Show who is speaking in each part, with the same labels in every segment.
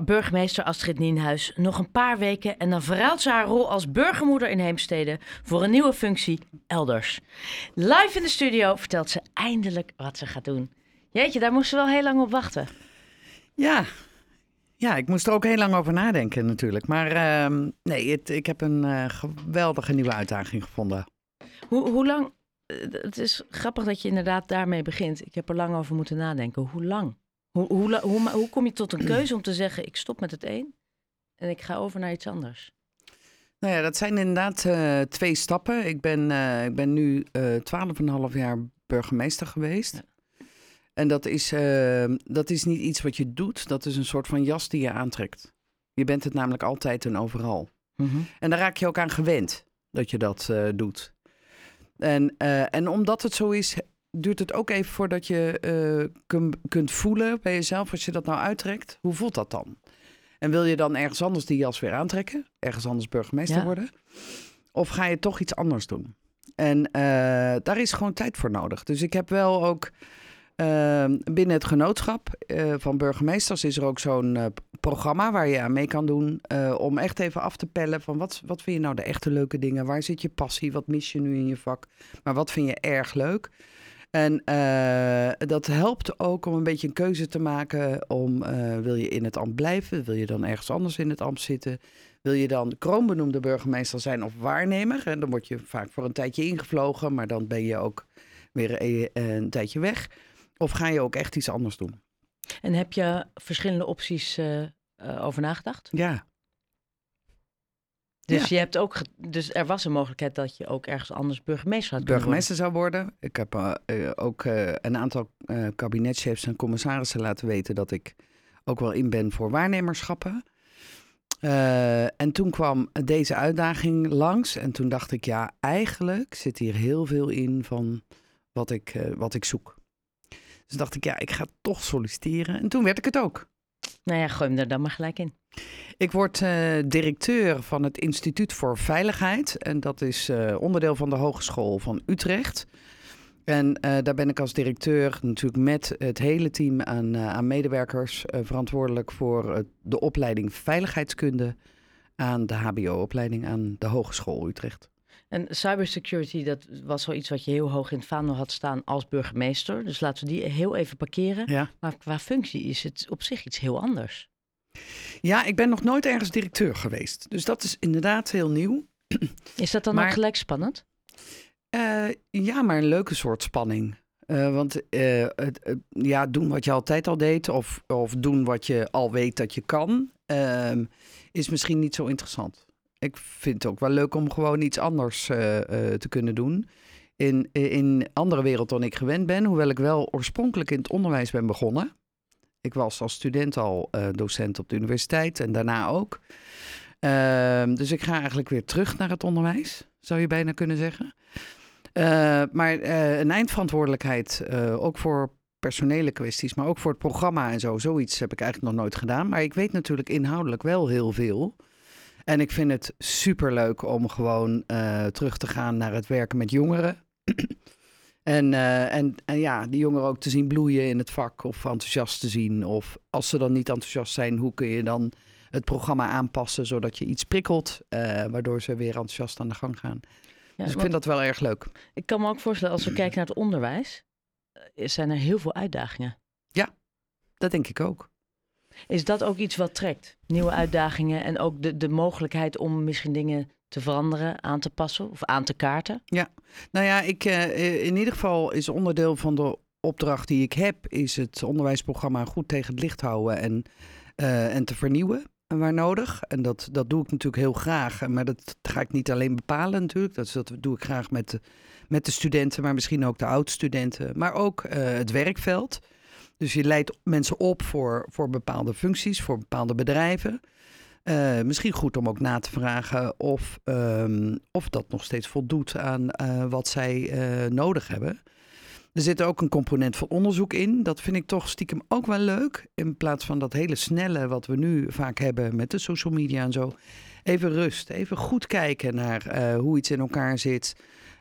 Speaker 1: Burgemeester Astrid Nienhuis nog een paar weken en dan verruilt ze haar rol als burgermoeder in Heemstede voor een nieuwe functie elders. Live in de studio vertelt ze eindelijk wat ze gaat doen. Jeetje, daar moest ze wel heel lang op wachten.
Speaker 2: Ja, ja ik moest er ook heel lang over nadenken natuurlijk. Maar ehm, nee, het, ik heb een eh, geweldige nieuwe uitdaging gevonden.
Speaker 1: Hoe, hoe lang? eh, Het is grappig dat je inderdaad daarmee begint. Ik heb er lang over moeten nadenken. Hoe lang? Hoe, hoe, hoe, kom je tot een keuze om te zeggen: ik stop met het een en ik ga over naar iets anders?
Speaker 2: Nou ja, dat zijn inderdaad eh, twee stappen. Ik ben, eh, ik ben nu eh, en een half jaar burgemeester geweest.
Speaker 1: Ja.
Speaker 2: En dat is, eh, dat is niet iets wat je doet. Dat is een soort van jas die je aantrekt. Je bent het namelijk altijd en overal. En daar raak je ook aan gewend dat je dat eh, doet. En, eh, en omdat het zo is, duurt het ook even voordat je eh, kun- kunt voelen bij jezelf, als je dat nou uittrekt, hoe voelt dat dan? En wil je dan ergens anders die jas weer aantrekken? Ergens anders burgemeester
Speaker 1: Ja.
Speaker 2: worden? Of ga je toch iets anders doen? En eh, daar is gewoon tijd voor nodig. Dus ik heb wel ook eh, binnen het genootschap eh, van burgemeesters is er ook zo'n programma waar je aan mee kan doen. om echt even af te pellen van wat, wat vind je nou de echte leuke dingen? Waar zit je passie? Wat mis je nu in je vak? Maar wat vind je erg leuk? En eh, dat helpt ook om een beetje een keuze te maken om eh, wil je in het ambt blijven? Wil je dan ergens anders in het ambt zitten? Wil je dan kroonbenoemde burgemeester zijn of waarnemer? En dan word je vaak voor een tijdje ingevlogen, maar dan ben je ook weer een, een tijdje weg. Of ga je ook echt iets anders doen?
Speaker 1: En heb je verschillende opties eh, eh, over nagedacht?
Speaker 2: Ja,
Speaker 1: Dus,
Speaker 2: Ja.
Speaker 1: je hebt ook dus er was een mogelijkheid dat je ook ergens anders burgemeester had kunnen
Speaker 2: burgemeester zou worden. Ik heb eh, eh, ook eh, een aantal kabinetchefs en commissarissen laten weten dat ik ook wel in ben voor waarnemerschappen. En toen kwam deze uitdaging langs en toen dacht ik, ja, eigenlijk zit hier heel veel in van wat ik, wat ik zoek. Dus dacht ik, ja, ik ga toch solliciteren. En toen werd ik het ook.
Speaker 1: Nou ja, gooi hem er dan maar gelijk in.
Speaker 2: Ik word eh, directeur van het Instituut voor Veiligheid. En dat is eh, onderdeel van de Hogeschool van Utrecht. En eh, daar ben ik als directeur natuurlijk met het hele team aan, aan medewerkers verantwoordelijk voor de opleiding Veiligheidskunde aan de HBO-opleiding aan de Hogeschool Utrecht.
Speaker 1: En cybersecurity, dat was wel iets wat je heel hoog in het vaandel had staan als burgemeester. Dus laten we die heel even parkeren.
Speaker 2: Ja.
Speaker 1: Maar qua functie is het op zich iets heel anders.
Speaker 2: Ja, ik ben nog nooit ergens directeur geweest. Dus dat is inderdaad heel nieuw.
Speaker 1: Is dat dan
Speaker 2: Maar-
Speaker 1: ook gelijk spannend?
Speaker 2: Eh, ja, maar een leuke soort spanning. Eh, want eh, ja, doen wat je altijd al deed, of, of doen wat je al weet dat je kan, ehm, is misschien niet zo interessant. Ik vind het ook wel leuk om gewoon iets anders te kunnen doen. In, in andere wereld dan ik gewend ben, hoewel ik wel oorspronkelijk in het onderwijs ben begonnen. Ik was als student al eh, docent op de universiteit en daarna ook. Ehm, dus ik ga eigenlijk weer terug naar het onderwijs, zou je bijna kunnen zeggen. Eh, maar eh, een eindverantwoordelijkheid, ook voor personele kwesties, maar ook voor het programma en zo. Zoiets heb ik eigenlijk nog nooit gedaan. Maar ik weet natuurlijk inhoudelijk wel heel veel. En ik vind het superleuk om gewoon terug te gaan naar het werken met jongeren. En, eh, en, en ja, die jongeren ook te zien bloeien in het vak of enthousiast te zien. Of als ze dan niet enthousiast zijn, hoe kun je dan het programma aanpassen zodat je iets prikkelt, eh, waardoor ze weer enthousiast aan de gang gaan.
Speaker 1: Ja,
Speaker 2: dus ik vind dat wel erg leuk.
Speaker 1: ik kan me ook voorstellen, als we kijken naar het onderwijs, eh, zijn er heel veel uitdagingen.
Speaker 2: Dat denk ik ook.
Speaker 1: Is dat ook iets wat trekt? Nieuwe uitdagingen en ook de, de mogelijkheid om misschien dingen te veranderen, aan te passen of aan te kaarten?
Speaker 2: Nou ja, ik, eh, in ieder geval is onderdeel van de opdracht die ik heb, is het onderwijsprogramma goed tegen het licht houden en, eh, en te vernieuwen waar nodig. En dat, dat doe ik natuurlijk heel graag. Maar dat ga ik niet alleen bepalen natuurlijk. Dat, dat doe ik graag met de, met de studenten, maar misschien ook de oud-studenten. Maar ook eh, het werkveld. Dus je leidt mensen op voor, voor bepaalde functies, voor bepaalde bedrijven. Eh, misschien goed om ook na te vragen of, ehm, of dat nog steeds voldoet aan eh, wat zij eh, nodig hebben. Er zit ook een component van onderzoek in. Dat vind ik toch stiekem ook wel leuk. In plaats van dat hele snelle wat we nu vaak hebben met de social media en zo. Even rust, even goed kijken naar hoe iets in elkaar zit.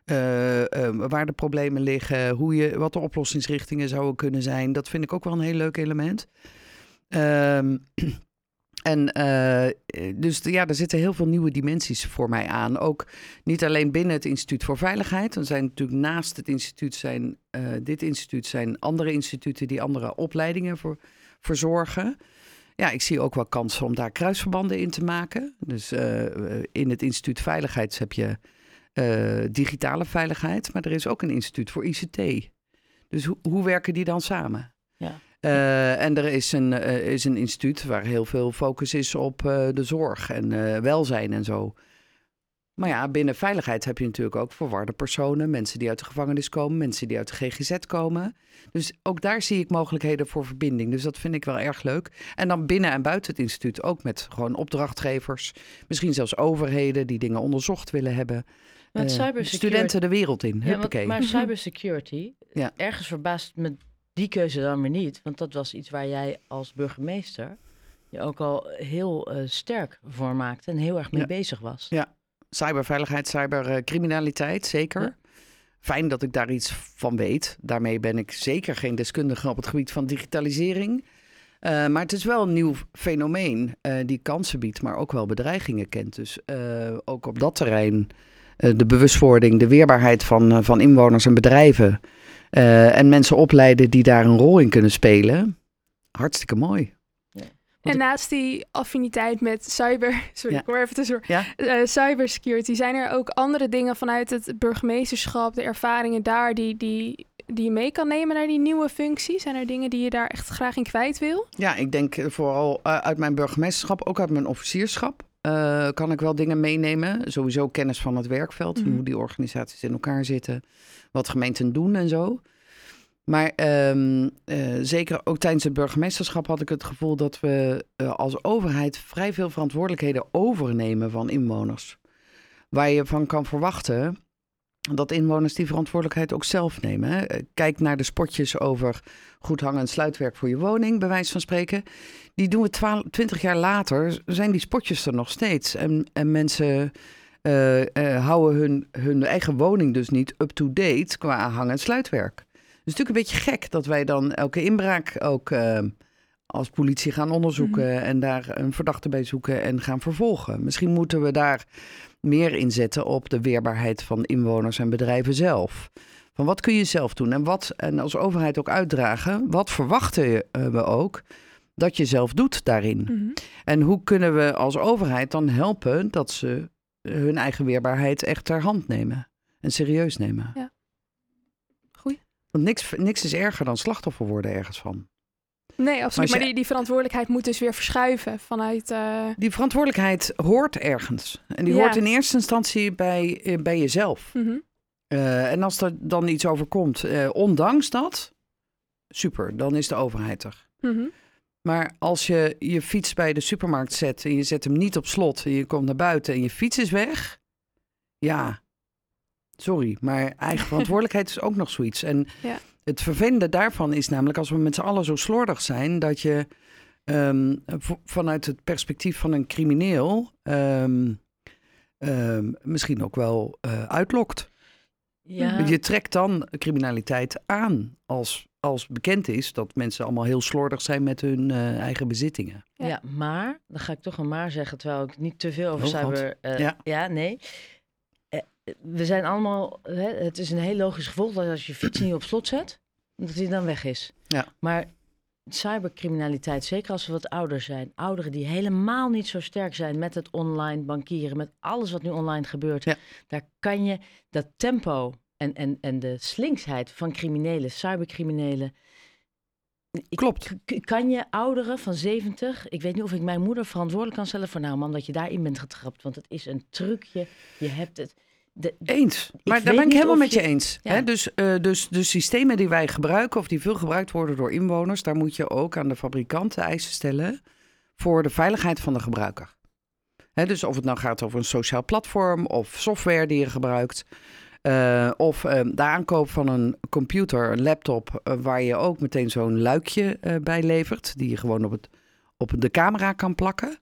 Speaker 2: eh, eh, waar de problemen liggen, hoe je, wat de oplossingsrichtingen zouden kunnen zijn. Dat vind ik ook wel een heel leuk element. Ehm, En uh, dus ja, er zitten heel veel nieuwe dimensies voor mij aan. Ook niet alleen binnen het Instituut voor Veiligheid. Er zijn natuurlijk naast het instituut zijn, uh, dit instituut zijn andere instituten die andere opleidingen voor, verzorgen. Ja, ik zie ook wel kansen om daar kruisverbanden in te maken. Dus uh, in het Instituut Veiligheid heb je digitale veiligheid, maar er is ook een instituut voor ICT. Dus ho hoe werken die dan samen? Uh, en er is een, uh, is een instituut waar heel veel focus is op uh, de zorg en welzijn en zo. Maar ja, binnen veiligheid heb je natuurlijk ook verwarde personen, mensen die uit de gevangenis komen, mensen die uit de GGZ komen. Dus ook daar zie ik mogelijkheden voor verbinding. Dus dat vind ik wel erg leuk. En dan binnen en buiten het instituut ook met gewoon opdrachtgevers, misschien zelfs overheden die dingen onderzocht willen hebben. studenten de wereld in.
Speaker 1: Ja, want, maar cybersecurity, ja. ergens verbaast me die keuze dan weer niet. Want dat was iets waar jij als burgemeester je ook al heel uh, sterk voor maakte en heel erg mee bezig was.
Speaker 2: Ja, cyberveiligheid, cybercriminaliteit, zeker. Ja. Fijn dat ik daar iets van weet. Daarmee ben ik zeker geen deskundige op het gebied van digitalisering. Uh, maar het is wel een nieuw fenomeen uh, die kansen biedt, maar ook wel bedreigingen kent. Dus ook op dat terrein de bewustwording, de weerbaarheid van, van inwoners en bedrijven uh, en mensen opleiden die daar een rol in kunnen spelen. Hartstikke mooi.
Speaker 3: Ja. En naast die affiniteit met cyber, sorry, ja. ik kom even tussendoor, ja? Uh, cybersecurity, zijn er ook andere dingen vanuit het burgemeesterschap, de ervaringen daar, die, die, die je mee kan nemen naar die nieuwe functie? Zijn er dingen die je daar echt graag in kwijt wil?
Speaker 2: Ja, ik denk vooral uh, uit mijn burgemeesterschap, ook uit mijn officierschap. Uh, kan ik wel dingen meenemen. Sowieso kennis van het werkveld, mm -hmm. hoe die organisaties in elkaar zitten, wat gemeenten doen en zo. Maar um, uh, zeker ook tijdens het burgemeesterschap had ik het gevoel dat we uh, als overheid vrij veel verantwoordelijkheden overnemen van inwoners. Waar je van kan verwachten dat inwoners die verantwoordelijkheid ook zelf nemen. Hè? Kijk naar de spotjes over goed hangen en sluitwerk voor je woning, bij wijze van spreken. Die doen we 12, 20 jaar later, zijn die spotjes er nog steeds. En, en mensen uh, uh, houden hun, hun eigen woning dus niet up-to-date qua hang- en sluitwerk. Het is natuurlijk een beetje gek dat wij dan elke inbraak ook uh, als politie gaan onderzoeken mm. en daar een verdachte bij zoeken en gaan vervolgen. Misschien moeten we daar meer inzetten op de weerbaarheid van inwoners en bedrijven zelf. Van wat kun je zelf doen en wat, en als overheid ook uitdragen, wat verwachten we ook dat je zelf doet daarin? Mm -hmm. En hoe kunnen we als overheid dan helpen dat ze hun eigen weerbaarheid echt ter hand nemen en serieus nemen?
Speaker 3: Ja.
Speaker 2: Goeie. Want niks, niks is erger dan slachtoffer worden ergens van.
Speaker 3: Nee, absoluut. Maar, je, maar die, die, verantwoordelijkheid moet dus weer verschuiven vanuit. Uh...
Speaker 2: Die verantwoordelijkheid hoort ergens. En die ja. hoort in eerste instantie bij, eh, bij jezelf.
Speaker 3: Mm -hmm.
Speaker 2: uh, en als er dan iets overkomt, uh, ondanks dat, super, dan is de overheid er.
Speaker 3: Mm -hmm.
Speaker 2: Maar als je je fiets bij de supermarkt zet en je zet hem niet op slot en je komt naar buiten en je fiets is weg, ja, sorry, maar eigen verantwoordelijkheid is ook nog zoiets. En
Speaker 3: ja.
Speaker 2: Het vervelende daarvan is namelijk als we met z'n allen zo slordig zijn dat je um, vanuit het perspectief van een crimineel um, um, misschien ook wel uh, uitlokt.
Speaker 1: Ja.
Speaker 2: Je trekt dan criminaliteit aan als, als bekend is dat mensen allemaal heel slordig zijn met hun uh, eigen bezittingen.
Speaker 1: Ja. ja. maar, dan ga ik toch een maar zeggen, terwijl ik niet te veel over
Speaker 2: Oh,
Speaker 1: cyber... Uh,
Speaker 2: Ja.
Speaker 1: ja, nee. We zijn allemaal... Hè, het is een heel logisch gevolg dat als je fiets niet op slot zet, dat die dan weg is.
Speaker 2: Ja.
Speaker 1: Maar cybercriminaliteit, zeker als we wat ouder zijn, ouderen die helemaal niet zo sterk zijn met het online bankieren, met alles wat nu online gebeurt,
Speaker 2: Ja.
Speaker 1: daar kan je dat tempo en, en, en de slinksheid van criminelen, cybercriminelen.
Speaker 2: Klopt.
Speaker 1: kan je ouderen van 70, ik weet niet of ik mijn moeder verantwoordelijk kan stellen voor nou man dat je daarin bent getrapt, want het is een trucje, je hebt het. De,
Speaker 2: Eens. Maar daar ben ik helemaal met je
Speaker 1: je-
Speaker 2: eens.
Speaker 1: Ja.
Speaker 2: Hè? Dus, eh, dus de systemen die wij gebruiken, of die veel gebruikt worden door inwoners, daar moet je ook aan de fabrikanten eisen stellen voor de veiligheid van de gebruiker. Hè, dus of het nou gaat over een sociaal platform of software die je gebruikt. eh, of eh, de aankoop van een computer, een laptop, eh, waar je ook meteen zo'n luikje bij levert, die je gewoon op, het, op de camera kan plakken.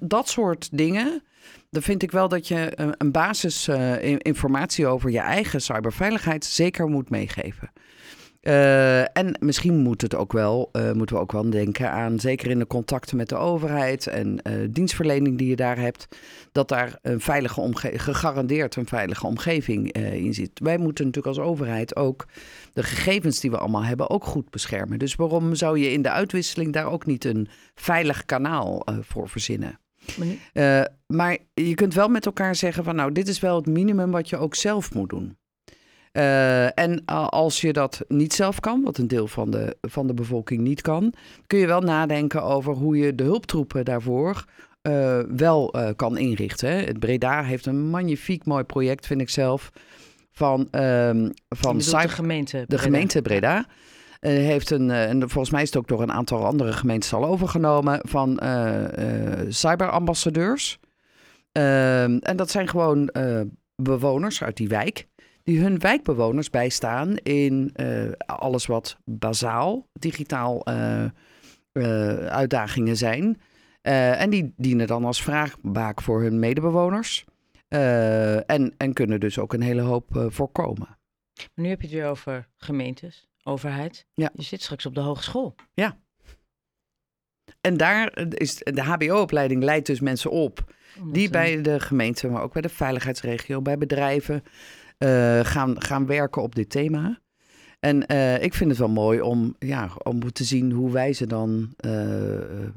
Speaker 2: Dat soort dingen, dan vind ik wel dat je een, een basis eh, informatie over je eigen cyberveiligheid zeker moet meegeven. Uh, en misschien moet het ook wel, uh, moeten we ook wel denken aan, zeker in de contacten met de overheid en uh, dienstverlening die je daar hebt, dat daar een veilige omgeving, gegarandeerd een veilige omgeving in zit. Wij moeten natuurlijk als overheid ook de gegevens die we allemaal hebben ook goed beschermen. Dus waarom zou je in de uitwisseling daar ook niet een veilig kanaal voor verzinnen? Maar, maar je kunt wel met elkaar zeggen van nou, dit is wel het minimum wat je ook zelf moet doen. Uh, en als je dat niet zelf kan, wat een deel van de, van de bevolking niet kan, kun je wel nadenken over hoe je de hulptroepen daarvoor uh, wel uh, kan inrichten. Het Breda heeft een magnifiek mooi project, vind ik zelf, van, um, van
Speaker 1: de gemeente Breda.
Speaker 2: De gemeente Breda. heeft een, en volgens mij is het ook door een aantal andere gemeentes al overgenomen, van cyberambassadeurs. Ehm, en dat zijn gewoon bewoners uit die wijk die hun wijkbewoners bijstaan in uh, alles wat bazaal digitaal uh, uh, uitdagingen zijn. en die dienen dan als vraagbaak voor hun medebewoners. en, en kunnen dus ook een hele hoop voorkomen.
Speaker 1: Maar nu heb je het weer over gemeentes, overheid. Ja. Je zit straks op de hogeschool.
Speaker 2: Ja. En daar is de HBO-opleiding leidt dus mensen op die bij de gemeente, maar ook bij de veiligheidsregio, bij bedrijven gaan, gaan werken op dit thema. En uh, ik vind het wel mooi om, ja, om te zien hoe wij ze dan uh,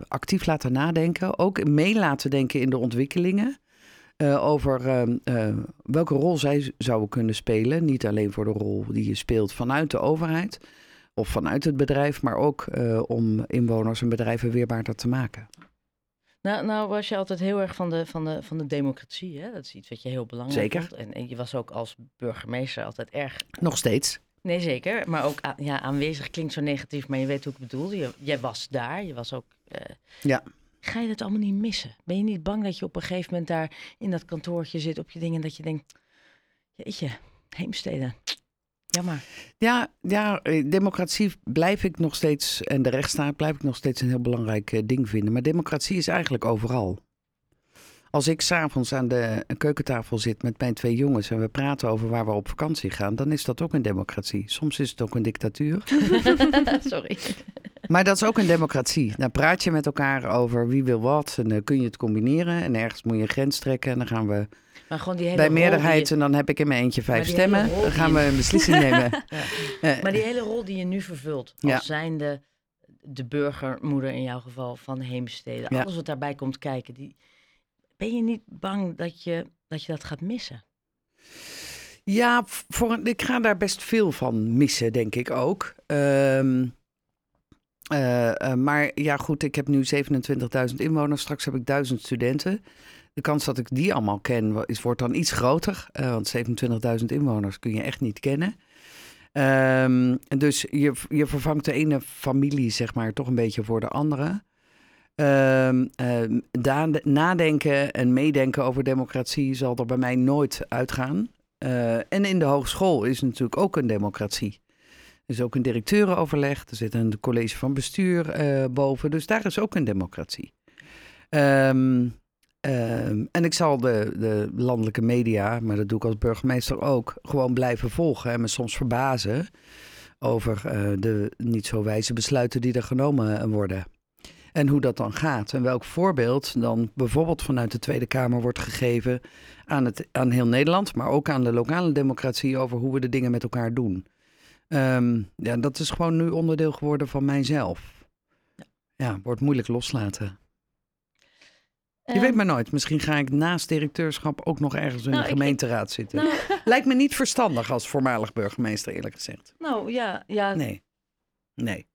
Speaker 2: actief laten nadenken. Ook mee laten denken in de ontwikkelingen. over ehm, welke rol zij zouden kunnen spelen. Niet alleen voor de rol die je speelt vanuit de overheid of vanuit het bedrijf, maar ook om inwoners en bedrijven weerbaarder te maken.
Speaker 1: Nou, nou was je altijd heel erg van de, van de, van de democratie. Hè? Dat is iets wat je heel belangrijk
Speaker 2: zeker.
Speaker 1: vond. En, en je was ook als burgemeester altijd erg...
Speaker 2: Nog steeds.
Speaker 1: Nee, zeker. Maar ook ja, aanwezig klinkt zo negatief, maar je weet hoe ik bedoel. Je, jij was daar, je was ook... Uh,
Speaker 2: ja.
Speaker 1: Ga je dat allemaal niet missen? Ben je niet bang dat je op een gegeven moment daar in dat kantoortje zit op je dingen... dat je denkt, jeetje, heemsteden, Jammer.
Speaker 2: Ja, ja, eh, democratie blijf ik nog steeds, en de rechtsstaat blijf ik nog steeds een heel belangrijk eh, ding vinden. Maar democratie is eigenlijk overal. Als ik s'avonds aan de keukentafel zit met mijn twee jongens en we praten over waar we op vakantie gaan, dan is dat ook een democratie. Soms is het ook een dictatuur.
Speaker 1: Sorry.
Speaker 2: Maar dat is ook een democratie. Dan praat je met elkaar over wie wil wat en dan kun je het combineren. En ergens moet je een grens trekken en dan gaan we maar gewoon die hele bij meerderheid en dan heb ik in mijn eentje vijf stemmen. Dan gaan we een beslissing nemen.
Speaker 1: Ja. maar die hele rol die je nu vervult als ja. zijnde de burgermoeder in jouw geval van Heemstede, alles wat daarbij komt kijken, die, ben je niet bang dat je dat, je dat gaat missen?
Speaker 2: Ja, voor ik ga daar best veel van missen, denk ik ook. Um, uh, uh, maar ja, goed, ik heb nu 27.000 inwoners. Straks heb ik 1000 studenten. De kans dat ik die allemaal ken, wordt dan iets groter. Uh, want 27.000 inwoners kun je echt niet kennen. Um, dus je, je vervangt de ene familie, zeg maar, toch een beetje voor de andere. Um, nadenken en meedenken over democratie zal er bij mij nooit uitgaan. En in de hogeschool is natuurlijk ook een democratie. Er is ook een directeurenoverleg, er zit een college van bestuur uh, boven, dus daar is ook een democratie. Um, en ik zal de, de landelijke media, maar dat doe ik als burgemeester ook, gewoon blijven volgen en me soms verbazen over uh, de niet zo wijze besluiten die er genomen worden. En hoe dat dan gaat. En welk voorbeeld dan bijvoorbeeld vanuit de Tweede Kamer wordt gegeven aan, het, aan heel Nederland, maar ook aan de lokale democratie over hoe we de dingen met elkaar doen. Um, ja, dat is gewoon nu onderdeel geworden van mijzelf. Ja, wordt moeilijk loslaten. Je weet ehm, maar nooit. Misschien ga ik naast directeurschap ook nog ergens in nou, de gemeenteraad zitten. Nou, Lijkt me niet verstandig als voormalig burgemeester, eerlijk gezegd.
Speaker 1: Nou ja, ja.
Speaker 2: Nee. Nee.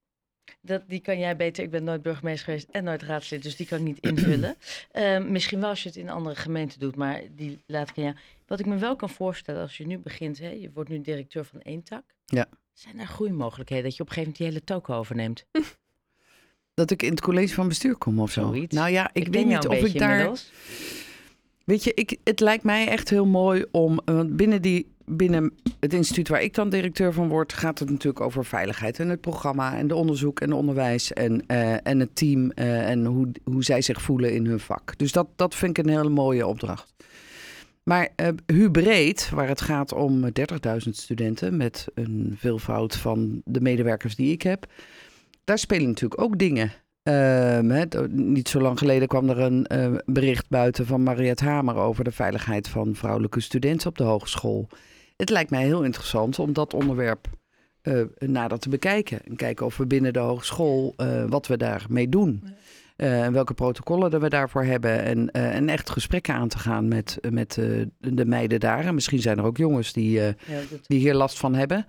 Speaker 1: Dat, die kan jij beter. Ik ben nooit burgemeester geweest en nooit raadslid, dus die kan ik niet invullen. uh, misschien wel als je het in andere gemeenten doet, maar die laat ik aan jou. Wat ik me wel kan voorstellen als je nu begint, hè, je wordt nu directeur van één tak.
Speaker 2: Ja.
Speaker 1: Zijn er groeimogelijkheden dat je op een gegeven moment die hele toko overneemt?
Speaker 2: Dat ik in het college van bestuur kom of zo.
Speaker 1: Zoiets.
Speaker 2: Nou ja, ik, weet niet of ik daar. Inmiddels. Weet je, ik, het lijkt mij echt heel mooi om. Want binnen, die, binnen het instituut waar ik dan directeur van word, gaat het natuurlijk over veiligheid. En het programma en de onderzoek en de onderwijs en, uh, en het team uh, en hoe, hoe zij zich voelen in hun vak. Dus dat, dat vind ik een hele mooie opdracht. Maar uh, Hubreed, waar het gaat om 30.000 studenten met een veelvoud van de medewerkers die ik heb, daar spelen natuurlijk ook dingen. Uh, niet zo lang geleden kwam er een bericht buiten van Mariette Hamer over de veiligheid van vrouwelijke studenten op de hogeschool. Het lijkt mij heel interessant om dat onderwerp uh, nader te bekijken. En kijken of we binnen de hogeschool wat we daarmee doen. en welke protocollen we daarvoor hebben. En, en echt gesprekken aan te gaan met, met de meiden daar. En misschien zijn er ook jongens die, ja, dat... die hier last van hebben.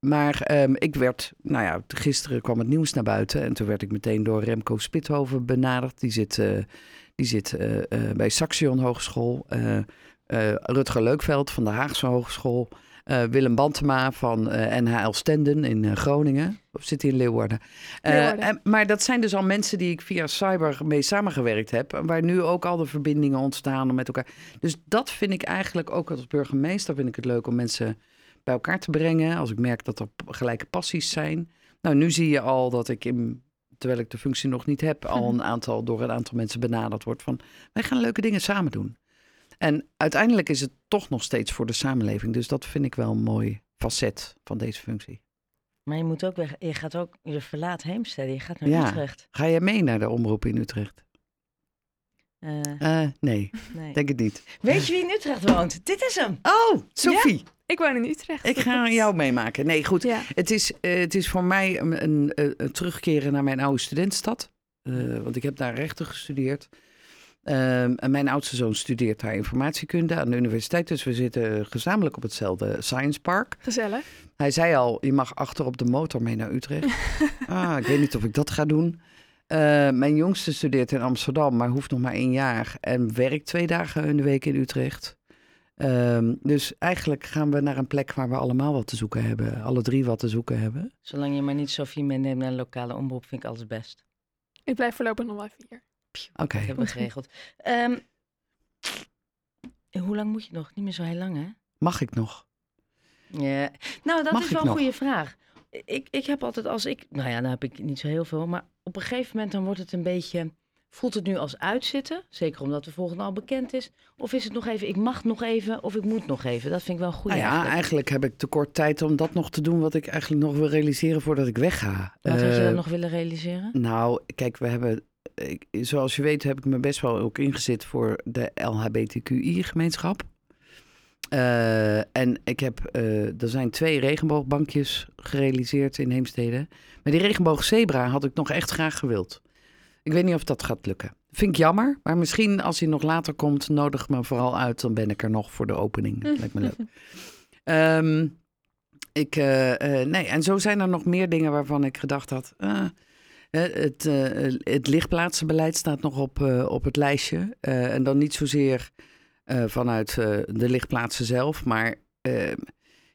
Speaker 2: Maar um, ik werd, nou ja, gisteren kwam het nieuws naar buiten en toen werd ik meteen door Remco Spithoven benaderd. Die zit, die zit bij Saxion Hogeschool. Rutger Leukveld van de Haagse Hogeschool. Willem Bantema van NHL Stenden in Groningen. Of zit hij in Leeuwarden? En, maar dat zijn dus al mensen die ik via cyber mee samengewerkt heb. Waar nu ook al de verbindingen ontstaan met elkaar. Dus dat vind ik eigenlijk ook als burgemeester vind ik het leuk om mensen bij elkaar te brengen. Als ik merk dat er gelijke passies zijn. Nou, nu zie je al dat ik in, terwijl ik de functie nog niet heb, al een aantal door een aantal mensen benaderd wordt van wij gaan leuke dingen samen doen. En uiteindelijk is het toch nog steeds voor de samenleving. Dus dat vind ik wel een mooi facet van deze functie.
Speaker 1: Maar je moet ook weg, je gaat ook, je verlaat Heemstede, je gaat naar ja. Utrecht.
Speaker 2: Ga je mee naar de omroep in Utrecht? Uh, uh, nee, nee, denk het niet.
Speaker 1: Weet je wie in Utrecht woont? Dit is hem.
Speaker 2: Oh, Sophie.
Speaker 3: Ik woon in Utrecht.
Speaker 2: Ik ga jou meemaken. Nee, goed. Het, is, uh, het is voor mij een, een, een, terugkeren naar mijn oude studentstad. Want ik heb daar rechten gestudeerd. Uh, en mijn oudste zoon studeert daar informatiekunde aan de universiteit. Dus we zitten gezamenlijk op hetzelfde Science Park.
Speaker 3: Gezellig.
Speaker 2: Hij zei al, je mag achter op de motor mee naar Utrecht. ah, ik weet niet of ik dat ga doen. Uh, mijn jongste studeert in Amsterdam, maar hoeft nog maar één jaar. En werkt twee dagen in de week in Utrecht. Um, dus eigenlijk gaan we naar een plek waar we allemaal wat te zoeken hebben. Alle drie wat te zoeken hebben.
Speaker 1: Zolang je maar niet Sofie meeneemt naar een lokale omroep, vind ik alles best.
Speaker 3: Ik blijf voorlopig nog wel even hier.
Speaker 2: Oké. Okay.
Speaker 1: Hebben we geregeld. Um, hoe lang moet je nog? Niet meer zo heel lang, hè?
Speaker 2: Mag ik nog?
Speaker 1: Ja. Nou, dat is wel een goede vraag. Ik, ik heb altijd als ik... Nou ja, dan heb ik niet zo heel veel. Maar op een gegeven moment dan wordt het een beetje Voelt het nu als uitzitten? Zeker omdat de volgende al bekend is. Of is het nog even, ik mag nog even of ik moet nog even? Dat vind ik wel een goede.
Speaker 2: Nou ja, eigenlijk. heb ik te kort tijd om dat nog te doen wat ik eigenlijk nog wil realiseren voordat ik wegga.
Speaker 1: Wat uh, had je dan eh, nog willen realiseren?
Speaker 2: Nou, kijk, we hebben, ik, zoals je weet heb ik me best wel ook ingezet voor de LHBTQI-gemeenschap. Uh, en ik heb, uh, er zijn twee regenboogbankjes gerealiseerd in Heemstede. Maar die regenboogzebra had ik nog echt graag gewild. Ik weet niet of dat gaat lukken. Vind ik jammer, maar misschien als hij nog later komt, nodig me vooral uit. Dan ben ik er nog voor de opening. Dat lijkt me leuk. Um, ik, uh, uh, nee, en zo zijn er nog meer dingen waarvan ik gedacht had. Het, het lichtplaatsenbeleid staat nog op, op het lijstje. en dan niet zozeer vanuit de lichtplaatsen zelf, maar ehm,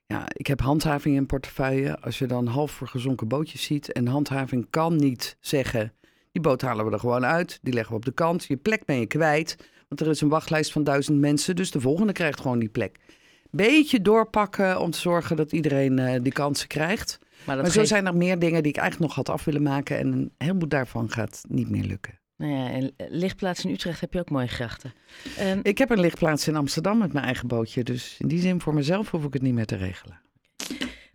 Speaker 2: ja, ik heb handhaving in portefeuille. Als je dan half voor gezonken bootjes ziet en handhaving kan niet zeggen die boot halen we er gewoon uit. Die leggen we op de kant. Je plek ben je kwijt. Want er is een wachtlijst van duizend mensen. Dus de volgende krijgt gewoon die plek. Beetje doorpakken om te zorgen dat iedereen die kansen krijgt. Maar, maar zo zijn er meer dingen die ik eigenlijk nog had af willen maken. En een heleboel daarvan gaat niet meer lukken.
Speaker 1: Nou ja, en lichtplaats in Utrecht heb je ook mooie grachten.
Speaker 2: Um, ik heb een lichtplaats in Amsterdam met mijn eigen bootje. Dus in die zin voor mezelf hoef ik het niet meer te regelen.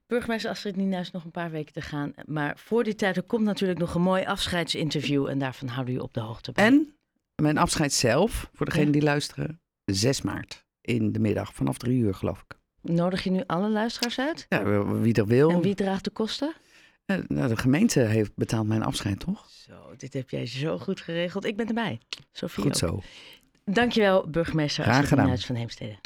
Speaker 1: Burgemeester Astrid Nienhuis nog een paar weken te gaan. Maar voor die tijd er komt natuurlijk nog een mooi afscheidsinterview. En daarvan houden we op de hoogte.
Speaker 2: En mijn afscheid zelf, voor degenen die luisteren, 6 maart in de middag vanaf drie uur geloof ik.
Speaker 1: Nodig je nu alle luisteraars uit?
Speaker 2: Ja, wie er wil.
Speaker 1: En wie draagt de kosten?
Speaker 2: Uh, nou, de gemeente heeft betaald mijn afscheid, toch?
Speaker 1: Zo, dit heb jij zo goed geregeld. Ik ben erbij. Sophie
Speaker 2: Goed ook. zo.
Speaker 1: Dankjewel, burgemeester Astrid Nienhuis van Heemstede.